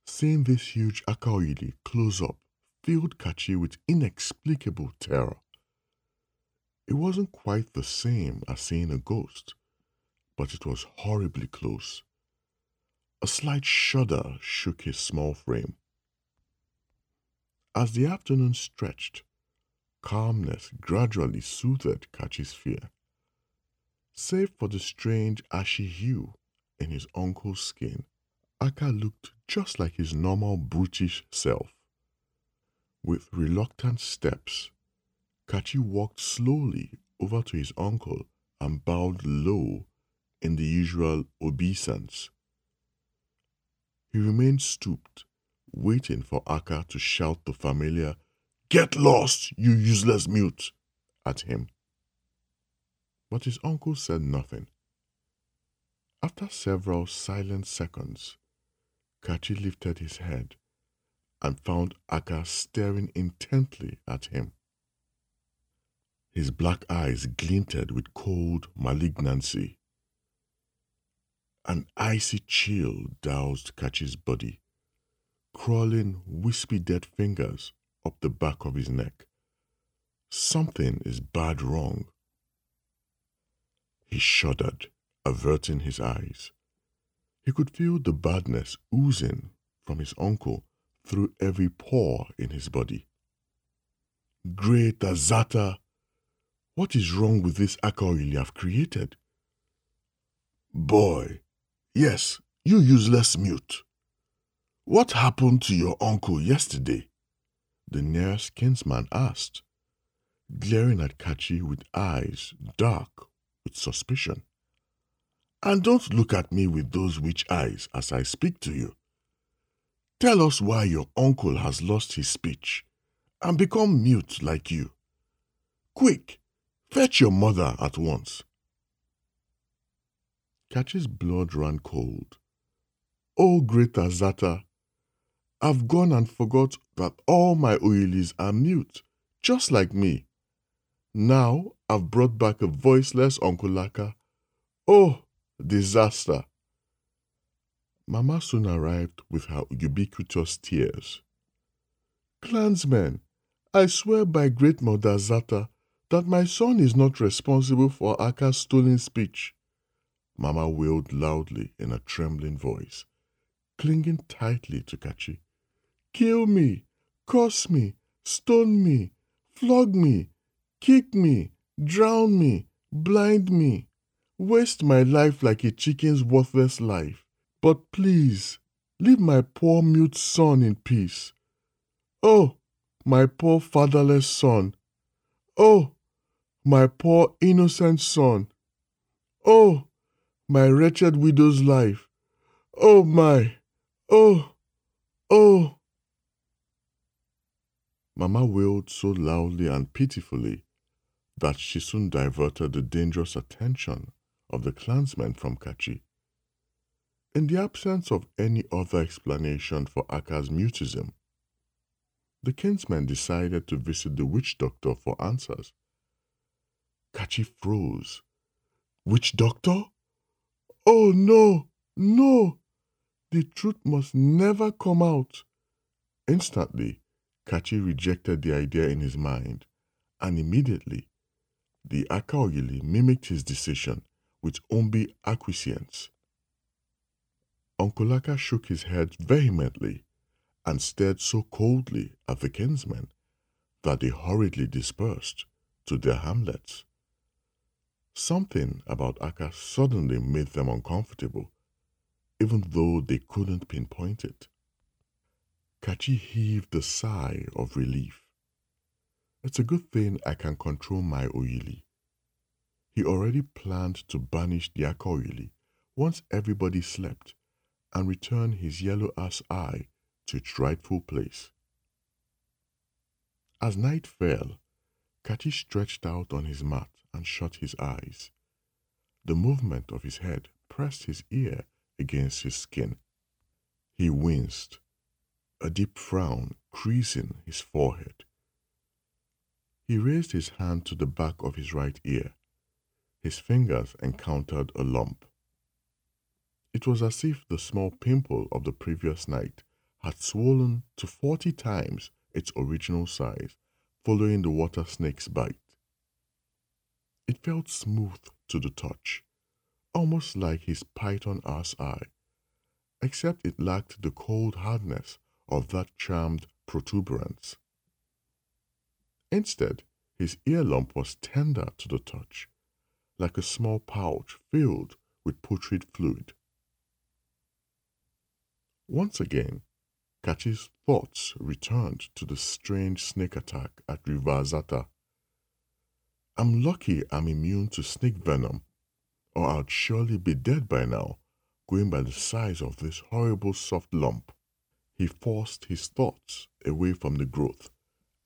Seeing this huge Akaoyili close up filled Kachi with inexplicable terror. It wasn't quite the same as seeing a ghost, but it was horribly close. A slight shudder shook his small frame. As the afternoon stretched, calmness gradually soothed Kachi's fear. Save for the strange ashy hue in his uncle's skin, Aka looked just like his normal brutish self. With reluctant steps, Kachi walked slowly over to his uncle and bowed low in the usual obeisance. He remained stooped, waiting for Aka to shout the familiar, Get lost, you useless mute, at him. But his uncle said nothing. After several silent seconds, Kachi lifted his head and found Aka staring intently at him. His black eyes glinted with cold malignancy. An icy chill doused Kachi's body, crawling wispy dead fingers up the back of his neck. Something is bad wrong. He shuddered, averting his eyes. He could feel the badness oozing from his uncle through every pore in his body. Great Azata, what is wrong with this Akaoyili I've created? Boy, yes, you useless mute. What happened to your uncle yesterday? The nearest kinsman asked, glaring at Kachi with eyes dark with suspicion. And don't look at me with those witch eyes as I speak to you. Tell us why your uncle has lost his speech and become mute like you. Quick, fetch your mother at once. Kachi's blood ran cold. Oh, great Azata, I've gone and forgot that all my oyilis are mute, just like me. Now I've brought back a voiceless Uncle Aka. Oh, disaster! Mama soon arrived with her ubiquitous tears. Clansmen, I swear by Great Mother Azata that my son is not responsible for Aka's stolen speech. Mama wailed loudly in a trembling voice, clinging tightly to Kachi. Kill me, curse me, stone me, flog me, kick me, drown me, blind me, waste my life like a chicken's worthless life. But please, leave my poor mute son in peace. Oh, my poor fatherless son. Oh, my poor innocent son. Oh, my wretched widow's life. Oh, my. Oh, oh. Mama wailed so loudly and pitifully that she soon diverted the dangerous attention of the clansmen from Kachi. In the absence of any other explanation for Aka's mutism, the kinsmen decided to visit the witch doctor for answers. Kachi froze. Witch doctor? Oh no, no! The truth must never come out. Instantly, Kachi rejected the idea in his mind, and immediately the Akaoyili mimicked his decision with Ombi acquiescence. Uncle Aka shook his head vehemently and stared so coldly at the kinsmen that they hurriedly dispersed to their hamlets. Something about Aka suddenly made them uncomfortable, even though they couldn't pinpoint it. Kachi heaved a sigh of relief. It's a good thing I can control my Oyili. He already planned to banish the Akaoyili once everybody slept and return his yellow ass eye to its rightful place. As night fell, Kachi stretched out on his mat and shut his eyes. The movement of his head pressed his ear against his skin. He winced, a deep frown creasing his forehead. He raised his hand to the back of his right ear. His fingers encountered a lump. It was as if the small pimple of the previous night had swollen to forty times its original size following the water snake's bite. It felt smooth to the touch, almost like his python ass eye, except it lacked the cold hardness of that charmed protuberance. Instead, his ear lump was tender to the touch, like a small pouch filled with putrid fluid. Once again, Kachi's thoughts returned to the strange snake attack at River Zata. I'm lucky I'm immune to snake venom, or I'd surely be dead by now, going by the size of this horrible soft lump. He forced his thoughts away from the growth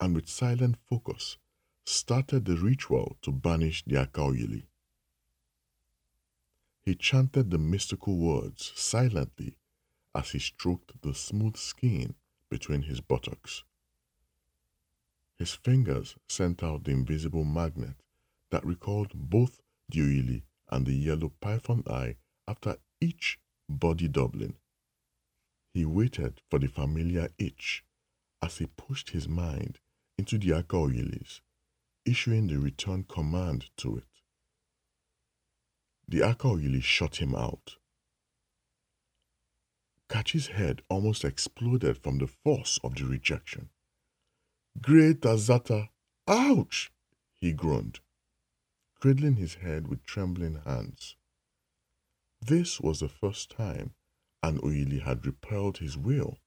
and with silent focus started the ritual to banish the Akaoyili. He chanted the mystical words silently as he stroked the smooth skin between his buttocks. His fingers sent out the invisible magnet that recalled both the oyili and the yellow python eye after each body doubling. He waited for the familiar itch as he pushed his mind into the Akaoyilis, issuing the return command to it. The Akaoyili shut him out. Kachi's head almost exploded from the force of the rejection. Great Azata! Uh, ouch! he groaned, cradling his head with trembling hands. This was the first time an Oyili had repelled his will.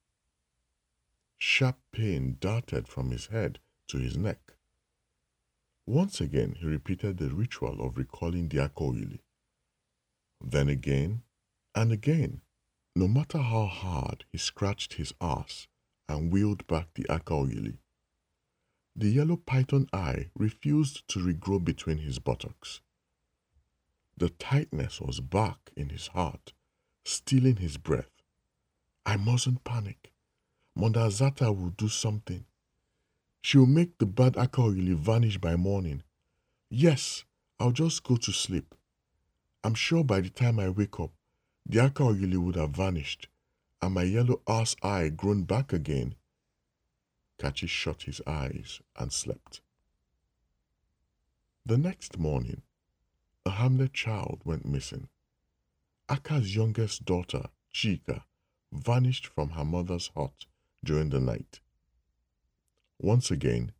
Sharp pain darted from his head to his neck. Once again, he repeated the ritual of recalling the Akaoyili. Then again and again no matter how hard he scratched his ass and wheeled back the Akaoyili, the yellow python eye refused to regrow between his buttocks. The tightness was back in his heart, stealing his breath. I mustn't panic. Mondazata will do something. She will make the bad Akaoyili vanish by morning. Yes, I'll just go to sleep. I'm sure by the time I wake up, the Akaoyili would have vanished, and my yellow ass eye grown back again. Kachi shut his eyes and slept. The next morning, a Hamlet child went missing. Aka's youngest daughter, Chika, vanished from her mother's hut during the night. Once again,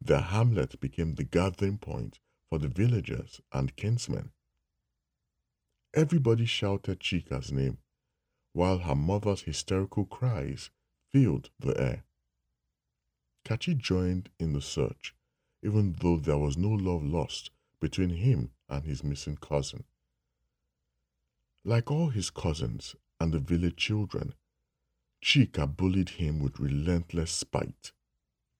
the hamlet became the gathering point for the villagers and kinsmen. Everybody shouted Chika's name, while her mother's hysterical cries filled the air. Kachi joined in the search, even though there was no love lost between him and his missing cousin. Like all his cousins and the village children, Chika bullied him with relentless spite.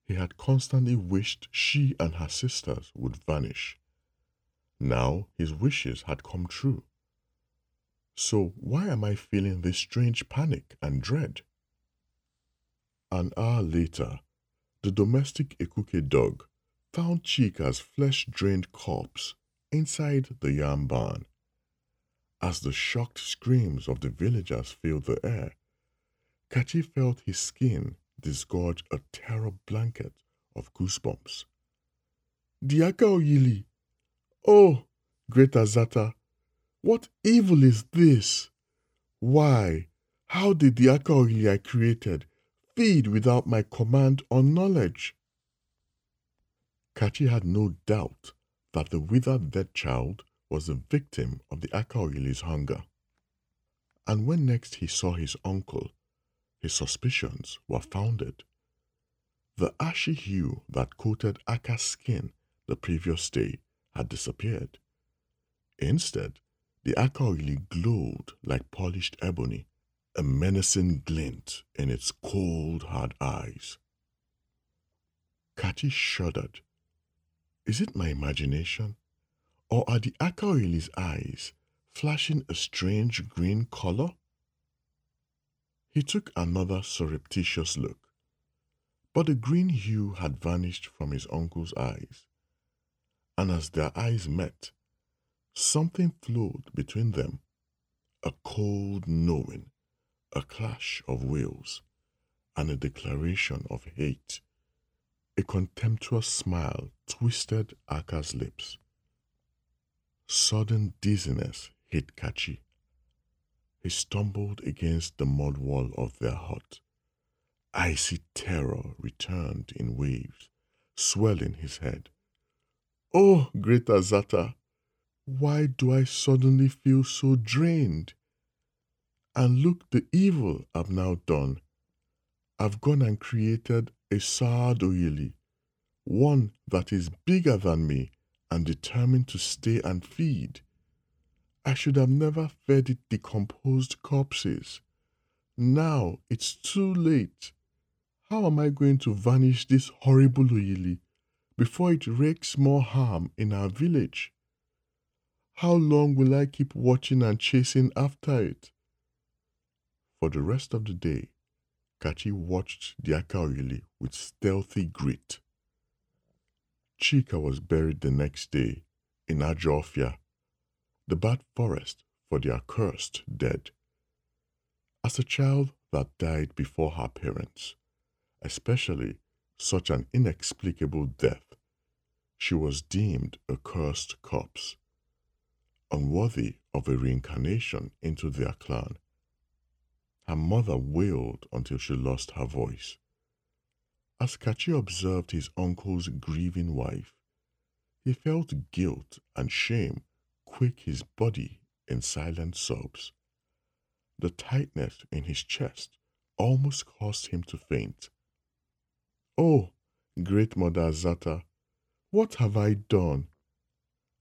He had constantly wished she and her sisters would vanish. Now his wishes had come true. So why am I feeling this strange panic and dread? An hour later, the domestic Ekuke dog found Chika's flesh-drained corpse inside the yam barn. As the shocked screams of the villagers filled the air, Kachi felt his skin disgorge a terror blanket of goosebumps. Diaka Oyili! Oh, great Azata! What evil is this? Why, how did the Akaoyili I created feed without my command or knowledge? Kachi had no doubt that the withered dead child was the victim of the Akaoyili's hunger. And when next he saw his uncle, his suspicions were founded. The ashy hue that coated Aka's skin the previous day had disappeared. Instead, The Akaoyili glowed like polished ebony, a menacing glint in its cold, hard eyes. Kachi shuddered. Is it my imagination? Or are the Akaoyili's eyes flashing a strange green color? He took another surreptitious look, but the green hue had vanished from his uncle's eyes, and as their eyes met, something flowed between them a cold knowing, a clash of wills, and a declaration of hate. A contemptuous smile twisted Aka's lips. Sudden dizziness hit Kachi. He stumbled against the mud wall of their hut. Icy terror returned in waves, swelling his head. Oh, great Azata, why do I suddenly feel so drained? And look the evil I've now done. I've gone and created a sad Oyili, one that is bigger than me and determined to stay and feed. I should have never fed it decomposed corpses. Now it's too late. How am I going to vanish this horrible Oyili before it wreaks more harm in our village? How long will I keep watching and chasing after it? For the rest of the day, Kachi watched the Akaoyili with stealthy grit. Chika was buried the next day in Ajofia the bad forest for the accursed dead. As a child that died before her parents, especially such an inexplicable death, she was deemed a cursed corpse, unworthy of a reincarnation into their clan. Her mother wailed until she lost her voice. As Kachi observed his uncle's grieving wife, he felt guilt and shame quake his body in silent sobs. The tightness in his chest almost caused him to faint. Oh, great Mother Azata, what have I done?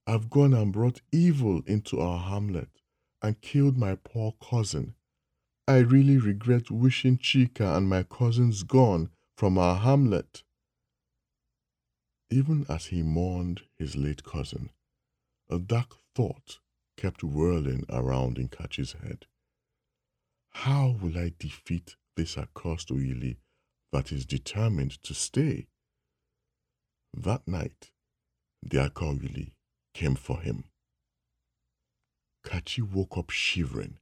I've gone and brought evil into our hamlet and killed my poor cousin. I really regret wishing Chika and my cousins gone from our hamlet. Even as he mourned his late cousin, a dark thought kept whirling around in Kachi's head. How will I defeat this accursed Oyili that is determined to stay? That night, the Akaoyili came for him. Kachi woke up shivering,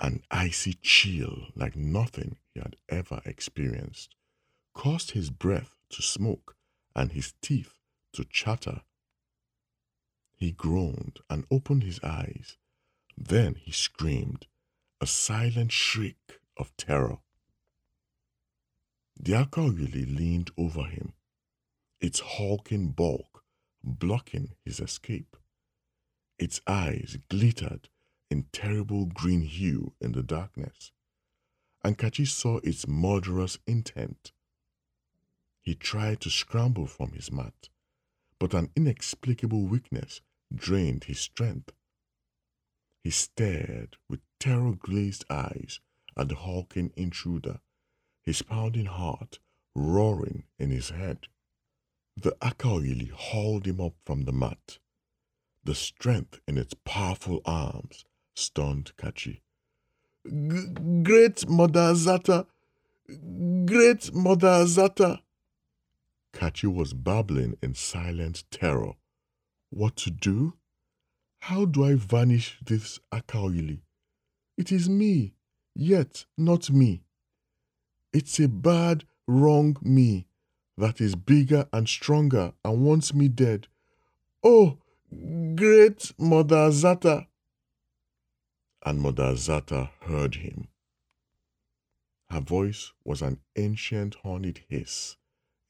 an icy chill like nothing he had ever experienced, caused his breath to smoke and his teeth to chatter he groaned and opened his eyes. Then he screamed, a silent shriek of terror. The Akaoyili leaned over him, its hulking bulk blocking his escape. Its eyes glittered in terrible green hue in the darkness, and Kachi saw its murderous intent. He tried to scramble from his mat, but an inexplicable weakness drained his strength. He stared with terror glazed eyes at the hulking intruder, his pounding heart roaring in his head. The Akaoyili hauled him up from the mat. The strength in its powerful arms stunned Kachi. Great Mother Azata! Great Mother Azata! Kachi was babbling in silent terror what to do? How do I vanish this Akaoyili? It is me, yet not me. It's a bad, wrong me that is bigger and stronger and wants me dead. Oh, great Mother Azata! And Mother Azata heard him. Her voice was an ancient horned hiss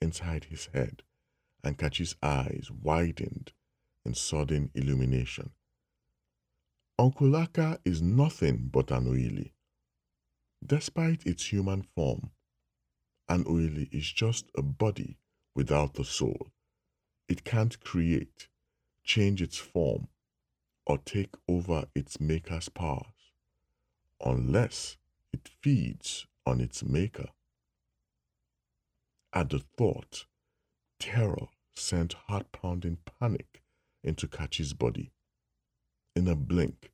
inside his head, and Kachi's eyes widened in sudden illumination. Uncle is nothing but an Oyili. Despite its human form, an Oyili is just a body without a soul. It can't create, change its form, or take over its maker's powers unless it feeds on its maker. At the thought, terror sent heart pounding panic into Kachi's body. In a blink,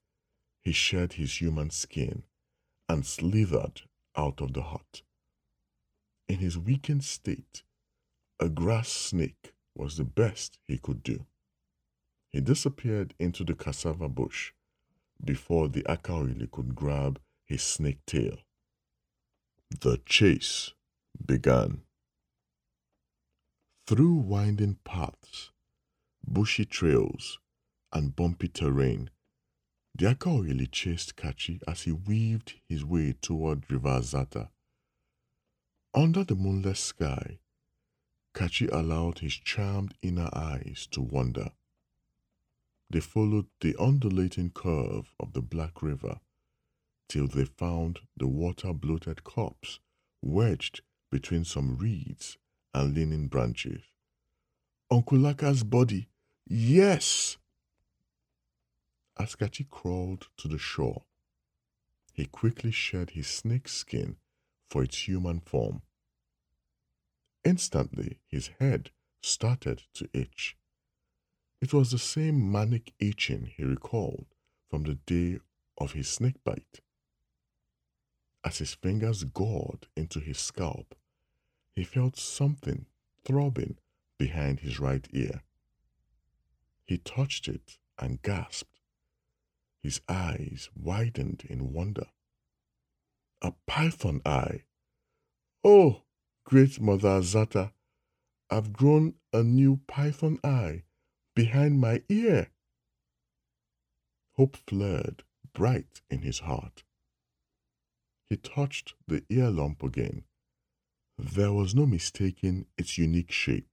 he shed his human skin and slithered out of the hut. In his weakened state, a grass snake was the best he could do. He disappeared into the cassava bush before the Akaoyili could grab his snake tail. The chase began. Through winding paths, bushy trails, and bumpy terrain, the Akaoyili chased Kachi as he weaved his way toward River Zata. Under the moonless sky, Kachi allowed his charmed inner eyes to wander. They followed the undulating curve of the Black River till they found the water bloated corpse wedged between some reeds and leaning branches. Uncle Aka's body, yes! As Kachi crawled to the shore, he quickly shed his snake skin for its human form. Instantly, his head started to itch. It was the same manic itching he recalled from the day of his snake bite. As his fingers gored into his scalp, he felt something throbbing behind his right ear. He touched it and gasped. His eyes widened in wonder. A python eye. Oh, great Mother Azata, I've grown a new python eye behind my ear. Hope flared bright in his heart. He touched the ear lump again. There was no mistaking its unique shape.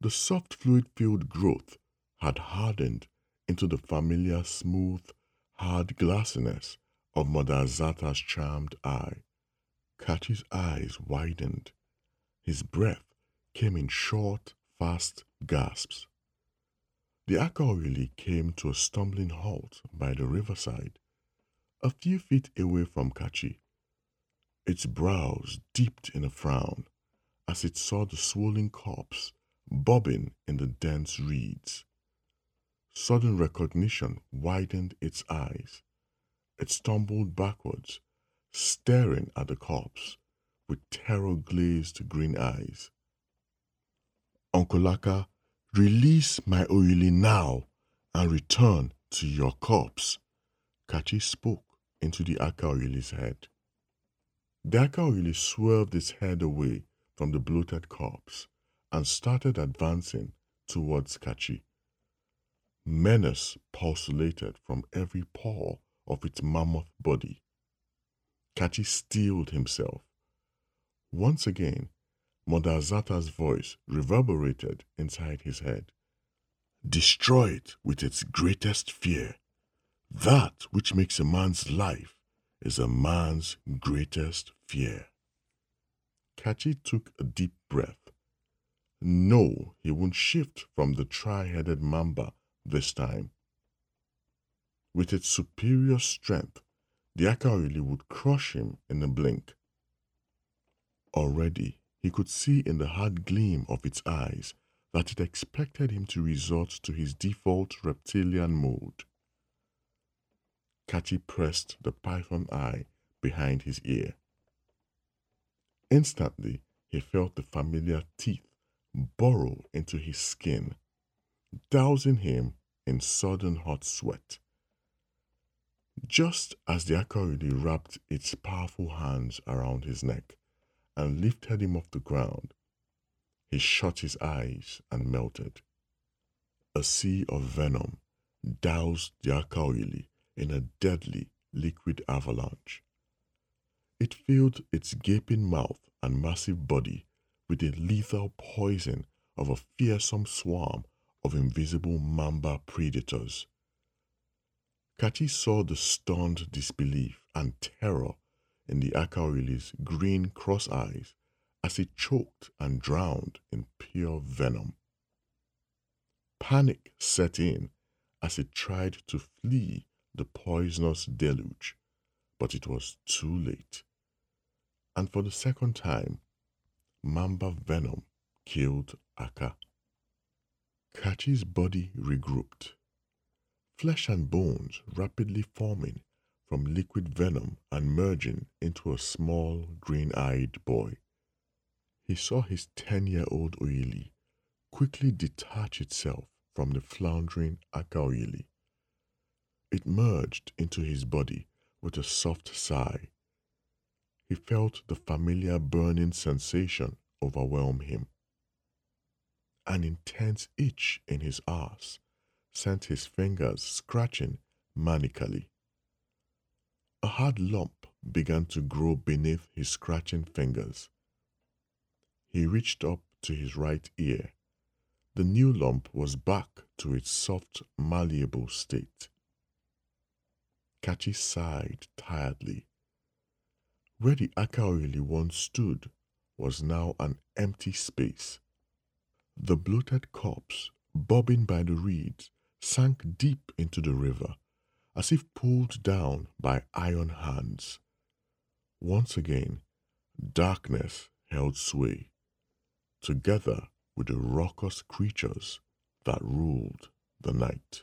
The soft fluid filled growth had hardened into the familiar smooth, hard glassiness of Mother Azata's charmed eye. Kachi's eyes widened. His breath came in short, fast gasps. The Akaoyili came to a stumbling halt by the riverside, a few feet away from Kachi. Its brows dipped in a frown as it saw the swollen corpse bobbing in the dense reeds. Sudden recognition widened its eyes. It stumbled backwards, staring at the corpse with terror glazed green eyes. Uncle Aka, release my Oyili now and return to your corpse. Kachi spoke into the Akaoyili's head. The Akaoyili swerved its head away from the bloated corpse and started advancing towards Kachi. Menace pulsated from every pore of its mammoth body. Kachi steeled himself. Once again, Mother Azata's voice reverberated inside his head. Destroy it with its greatest fear. That which makes a man's life is a man's greatest fear. Kachi took a deep breath. No, he won't shift from the tri-headed mamba this time. With its superior strength, the Akaoyili would crush him in a blink. Already, he could see in the hard gleam of its eyes that it expected him to resort to his default reptilian mode. Kachi pressed the python eye behind his ear. Instantly, he felt the familiar teeth burrow into his skin dousing him in sudden hot sweat. Just as the Akaoyili wrapped its powerful hands around his neck and lifted him off the ground, he shut his eyes and melted. A sea of venom doused the Akaoyili in a deadly liquid avalanche. It filled its gaping mouth and massive body with the lethal poison of a fearsome swarm of invisible mamba predators. Kachi saw the stunned disbelief and terror in the Akaoyili's green cross eyes as it choked and drowned in pure venom. Panic set in as it tried to flee the poisonous deluge, but it was too late. And for the second time, Mamba venom killed Aka. Kachi's body regrouped, flesh and bones rapidly forming from liquid venom and merging into a small green eyed boy. He saw his 10 year old Oyili quickly detach itself from the floundering Aka Oyili. It merged into his body with a soft sigh. He felt the familiar burning sensation overwhelm him. An intense itch in his arse sent his fingers scratching manically. A hard lump began to grow beneath his scratching fingers. He reached up to his right ear. The new lump was back to its soft, malleable state. Kachi sighed tiredly. Where the Aka Oyili once stood was now an empty space. The bloated corpse, bobbing by the reeds, sank deep into the river, as if pulled down by iron hands. Once again, darkness held sway, together with the raucous creatures that ruled the night.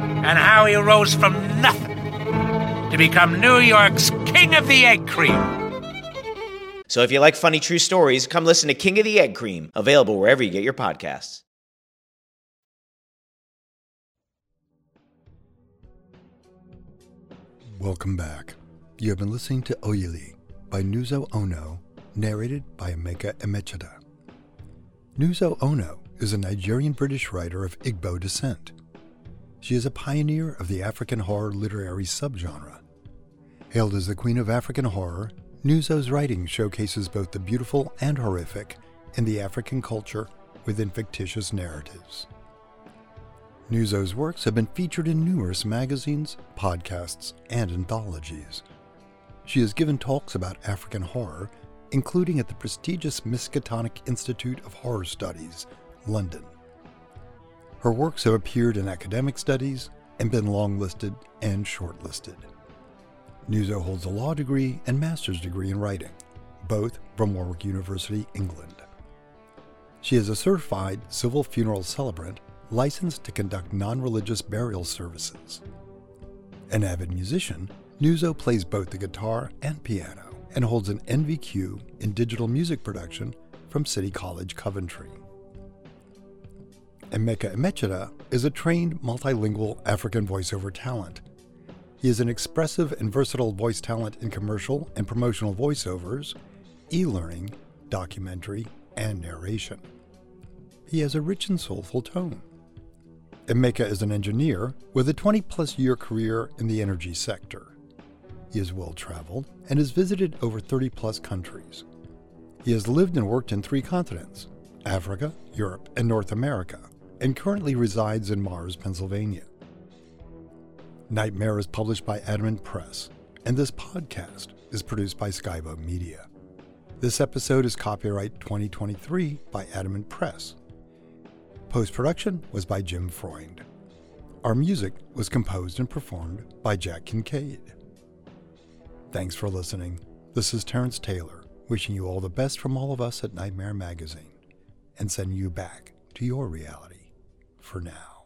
and how he rose from nothing to become New York's King of the Egg Cream. So if you like funny true stories, come listen to King of the Egg Cream, available wherever you get your podcasts. Welcome back. You have been listening to Oyili by Nuzo Onoh, narrated by Emeka Emechida. Nuzo Onoh is a Nigerian British writer of Igbo descent. She is a pioneer of the African horror literary subgenre. Hailed as the queen of African horror, Nuzo's writing showcases both the beautiful and horrific in the African culture within fictitious narratives. Nuzo's works have been featured in numerous magazines, podcasts, and anthologies. She has given talks about African horror, including at the prestigious Miskatonic Institute of Horror Studies, London. Her works have appeared in academic studies and been longlisted and shortlisted. Nuzo holds a law degree and master's degree in writing, both from Warwick University, England. She is a certified civil funeral celebrant licensed to conduct non religious burial services. An avid musician, Nuzo plays both the guitar and piano and holds an NVQ in digital music production from City College, Coventry. Emeka Emechida is a trained multilingual African voiceover talent. He is an expressive and versatile voice talent in commercial and promotional voiceovers, e learning, documentary, and narration. He has a rich and soulful tone. Emeka is an engineer with a 20 plus year career in the energy sector. He is well traveled and has visited over 30 plus countries. He has lived and worked in three continents Africa, Europe, and North America, and currently resides in Mars, Pennsylvania. Nightmare is published by Adamant Press, and this podcast is produced by Skyboat Media. This episode is copyright 2023 by Adamant Press. Post production was by Jim Freund. Our music was composed and performed by Jack Kincaid. Thanks for listening. This is Terrence Taylor, wishing you all the best from all of us at Nightmare Magazine and sending you back to your reality for now.